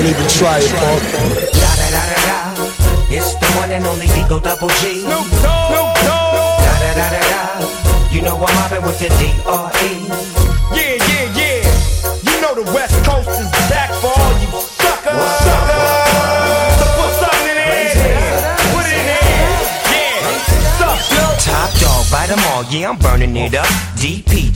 Don't even try it, punk. Da da da da da. It's the one and only Eagle Double G. Snoop Dogg. Snoop Dogg. Da da da da da. You know I'm mobbing with the D.R.E. Yeah, yeah, yeah. You know the West Coast is back for all you suckers. Suckers. So put something in there. Put it in there. Yeah. Suck, Snoop. Top dog, bite them all, yeah, I'm burning it up.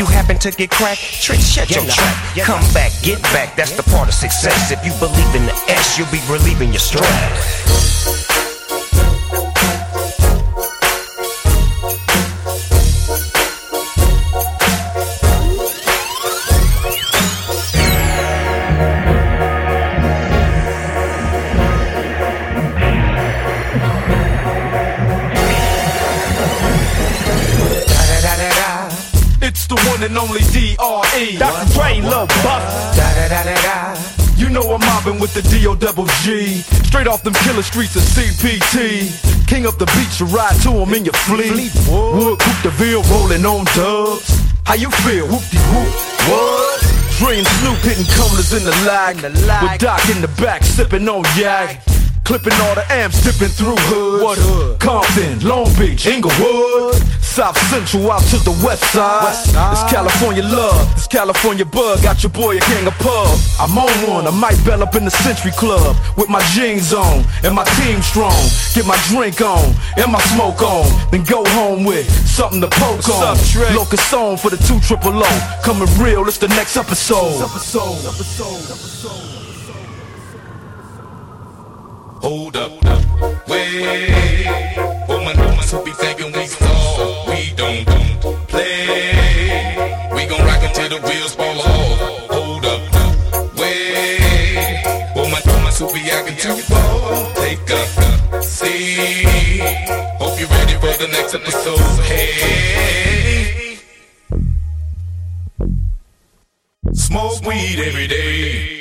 you happen to get cracked, trick, shut your trap. Come back, get back, that's the part of success. If you believe in the S, you'll be relieving your stress. And only D.R.E. Dr. Dre, Lil Buster. Da da da da da. You know I'm mobbing with the D.O. double G. Straight off them killer streets of CPT. King up the beach, you ride to him in your fleet. Wood, Coupe de Ville, rolling on dubs. How you feel? Whoop-de-whoop. What? Dre and Snoop hitting corners in the lag. With Doc in the back, sipping on yak. Clipping all the amps, dipping through hoods. What hood? Compton, Long Beach, Inglewood. South Central out to the west side. It's California love, it's California bug. Got your boy a king of pub. I'm on one, I might bell up in the Century Club with my jeans on and my team strong. Get my drink on and my smoke on, then go home with something to poke on. Locust on for the two triple O. Coming real, it's the next episode. episode, episode, episode. Hold up, wait. Woman, woman, be wheels fall off. Hold up, wait. Who be acting too bold? Take a seat. Hope you're ready for the next episode. Hey. Smoke weed every day.